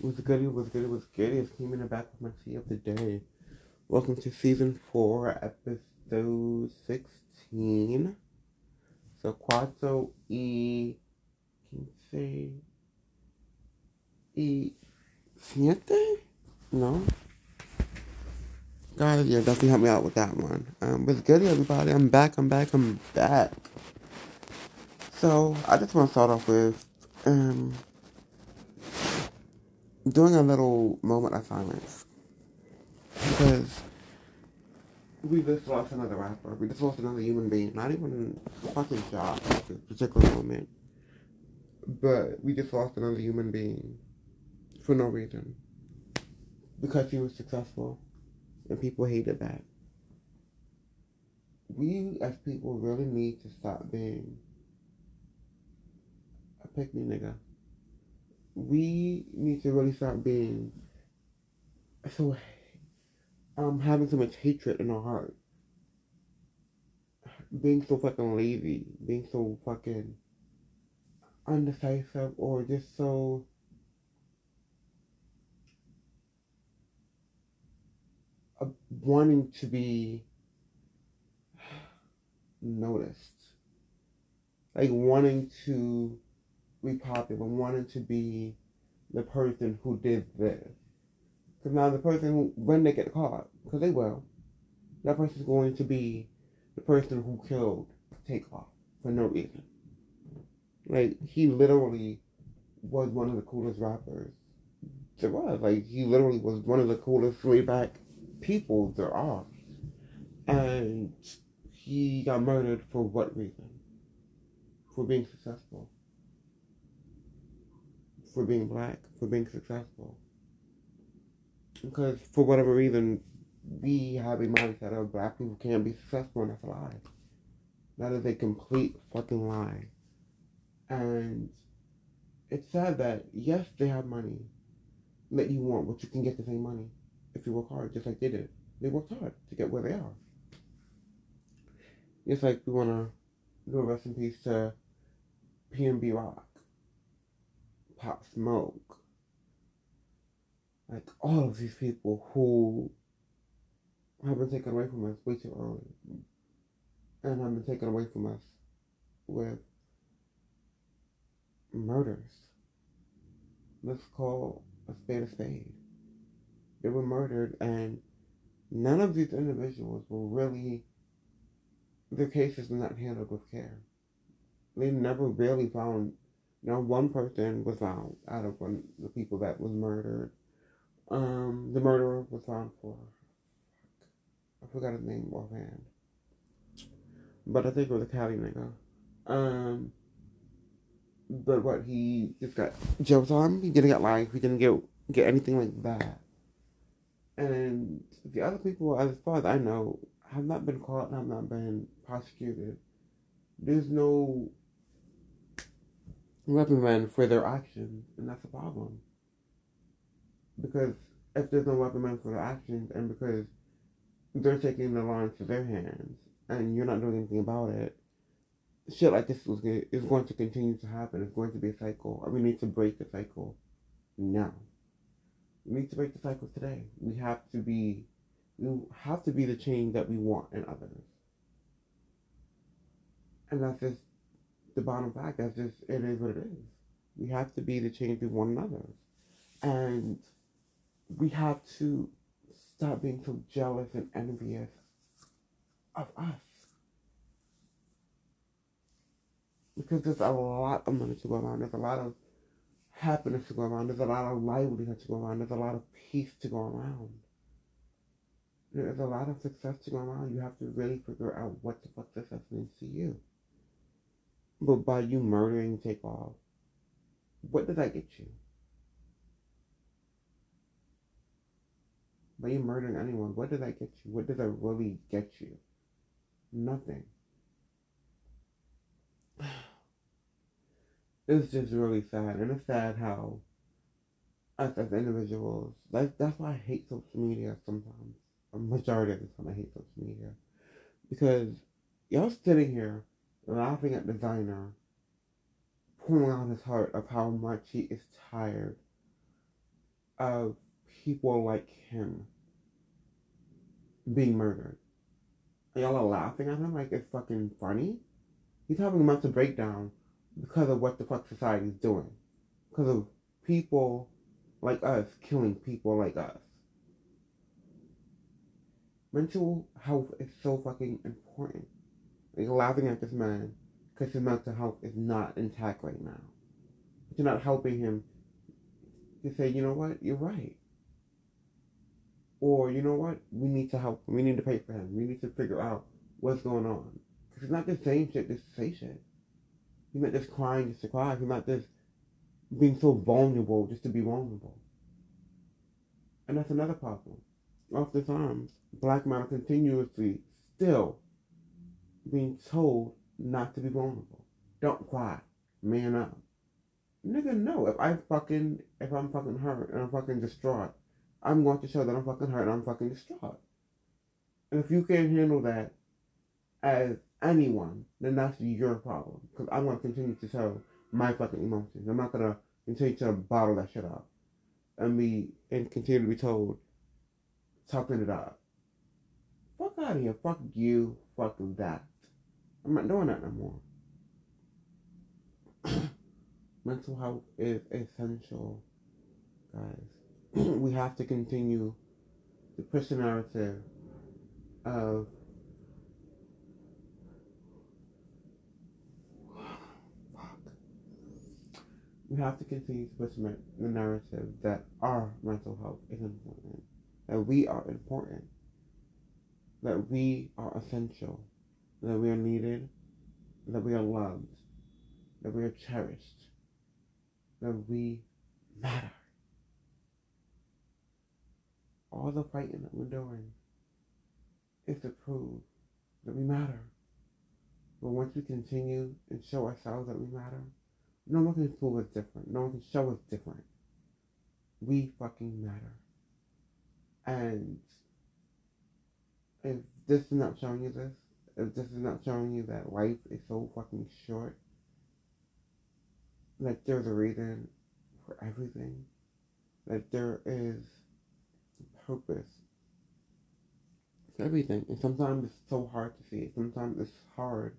What's goody, what's goody, what's goody? It's Kim in the back with my tea of the day. Welcome to season four, episode 16. So, Quattro E. Quince. E. Siete? No? Guys, yeah, definitely help me out with that one. Um, what's goody, everybody? I'm back, I'm back, I'm back. So, I just want to start off with, um, doing a little moment of silence because we just lost another rapper. We just lost another human being. Not even fucking shot at this particular moment, but we just lost another human being for no reason because he was successful and people hated that. We as people really need to stop being a pick me nigga we need to really start being so um having so much hatred in our heart. Being so fucking lazy, being so fucking undecisive or just so uh, wanting to be noticed. Like wanting to popular, wanting to be the person who did this. Because now the person when they get caught, because they will, that person's going to be the person who killed Takeoff for no reason. Like, he literally was one of the coolest rappers there was. Like, he literally was one of the coolest way back people there are. And he got murdered for what reason? For being successful for being black, for being successful. Because for whatever reason, we have a mindset of black people can't be successful, and that's a lie. That is a complete fucking lie. And it's sad that, yes, they have money that you want, but you can get the same money if you work hard, just like they did. They worked hard to get where they are. It's like we want to do a rest in peace to PNB Rock. Pop Smoke, like all of these people who have been taken away from us way too early, and have been taken away from us with murders. Let's call a spade a spade. They were murdered, and none of these individuals were really, their cases were not handled with care. They never really found now, one person was found out of one the people that was murdered. Um, the murderer was found for. I forgot his name offhand. But I think it was a Cali nigga. Um, but what he just got jail time. He didn't get life. He didn't get get anything like that. And the other people, as far as I know, have not been caught and have not been prosecuted. There's no reprimand for their actions, and that's a problem. Because if there's no reprimand for their actions, and because they're taking the law into their hands, and you're not doing anything about it, shit like this is, going to continue to happen. It's going to be a cycle, we need to break the cycle now. We need to break the cycle today. We have to be, we have to be the change that we want in others. And that's just the bottom fact. That's just it is what it is. We have to be the change we one another, and we have to stop being so jealous and envious of us. Because there's a lot of money to go around. There's a lot of happiness to go around. There's a lot of livelihood to go around. There's a lot of peace to go around. There's a lot of success to go around. You have to really figure out what the fuck success means to you. But by you murdering Takeoff, what did that get you? By you murdering anyone, what did that get you? What did that really get you? Nothing. It's just really sad, and it's sad how us as individuals, that's, that's why I hate social media sometimes. A majority of the time I hate social media. Because y'all sitting here laughing at Desiigner, pouring out his heart of how much he is tired of people like him being murdered. And y'all are laughing at him like it's fucking funny. He's having a mental breakdown because of what the fuck society is doing. Because of people like us killing people like us. Mental health is so fucking important. Like laughing at this man because his mental health is not intact right now. But you're not helping him to say, you know what, you're right. Or, you know what, we need to help him. We need to pay for him. We need to figure out what's going on. Because it's not the same shit just say shit. He's not just crying just to cry. He's not just being so vulnerable just to be vulnerable. And that's another problem. Oftentimes, black men are continuously still being told not to be vulnerable. Don't cry. Man up. Nigga, no. If I fucking, if I'm fucking hurt and I'm fucking distraught, I'm going to show that I'm fucking hurt and I'm fucking distraught. And if you can't handle that as anyone, then that's your problem. Because I'm going to continue to show my fucking emotions. I'm not going to continue to bottle that shit up and be, and continue to be told, toughen it up. Fuck out of here. Fuck you. Fuck that. I'm not doing that no more. Mental health is essential, guys. we have to continue to push the narrative of we have to continue to push the narrative that our mental health is important, that we are important, that we are essential, that we are needed, that we are loved, that we are cherished, that we matter. All the fighting that we're doing is to prove that we matter. But once we continue and show ourselves that we matter, no one can prove us different. No one can show us different. We fucking matter. And if this is not showing you this, if this is not showing you that life is so fucking short, that there's a reason for everything, that there is purpose everything. And sometimes it's so hard to see it. Sometimes it's hard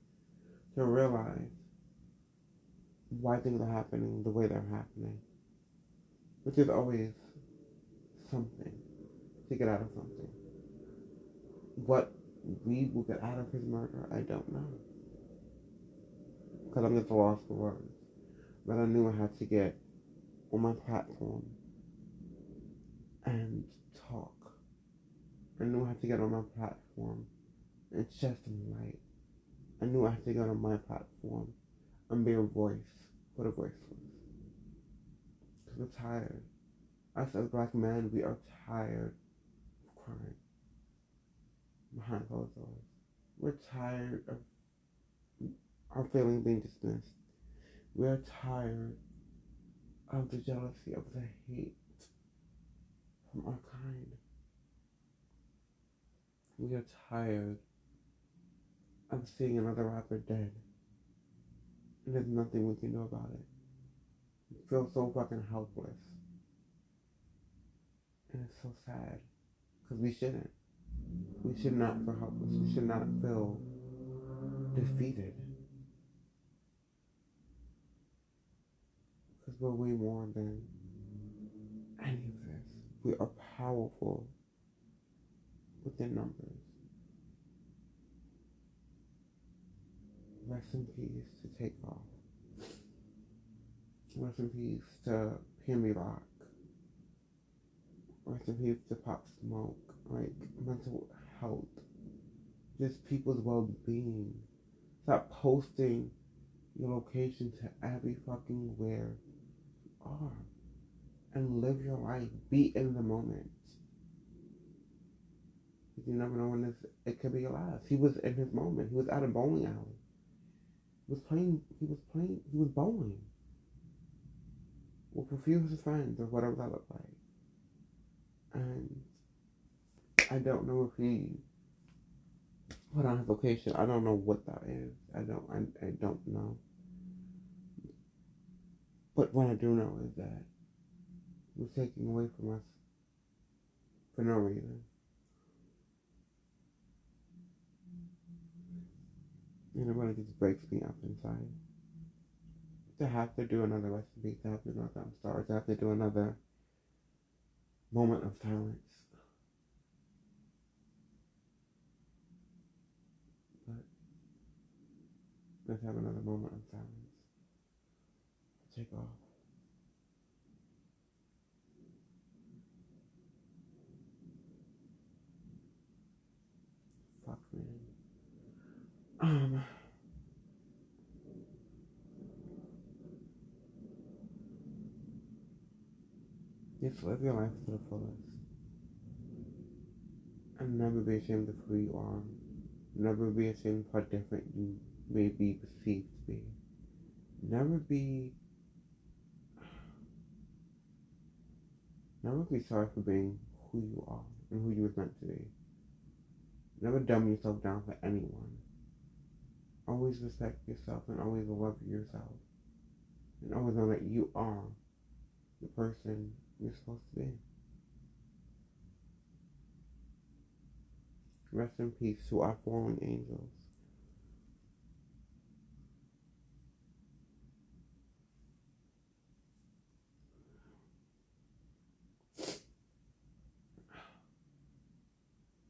to realize why things are happening the way they're happening. Which is always something to get out of something. What we will get out of his murder, I don't know. Because I'm just lost for words. But I knew I had to get on my platform and talk. I knew I had to get on my platform and shed some light. I knew I had to get on my platform and be a voice for the voiceless. Because we're tired. Us as black men, we are tired of crying behind closed doors. We're tired of our feelings being dismissed. We're tired of the jealousy, of the hate from our kind. We are tired of seeing another rapper dead. And there's nothing we can do about it. We feel so fucking helpless. And it's so sad. Because we shouldn't. We should not feel helpless. We should not feel defeated. Because we're way more than any of this. We are powerful within numbers. Rest in peace to take off. Rest in peace to PNB Rock. Peace to Pop Smoke. Like mental health. Just people's well being. Stop posting your location to every fucking where you are. And live your life. Be in the moment. You never know when this it could be your last. He was in his moment. He was at a bowling alley. He was playing. He was playing. He was bowling with a few of his friends or whatever that looked like. And I don't know if he put on his location. I don't know what that is. I don't. I, I don't know. But what I do know is that was taken away from us for no reason. And it really just breaks me up inside. To have to do another recipe, to have to do another I'm sorry, to have to do another moment of silence. But let's have another moment of silence. Takeoff. Fuck man. Um Live your life to the fullest. And never be ashamed of who you are. Never be ashamed of how different you may be perceived to be. Never be Never be sorry for being who you are and who you were meant to be. Never dumb yourself down for anyone. Always respect yourself and always love yourself. And always know that you are the person you're supposed to be. Rest in peace to our fallen angels.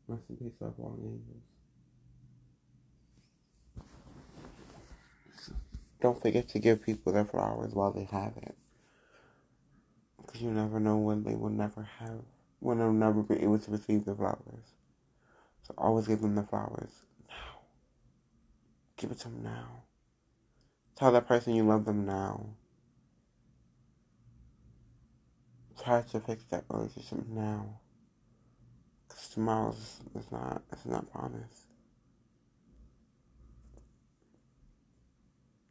Rest in peace to our fallen angels. Don't forget to give people their flowers while they have it. You never know when they will never have, when they'll never be able to receive the flowers. So always give them the flowers now. Give it to them now. Tell that person you love them now. Try to fix that relationship now. Because tomorrow is not, it's not promised.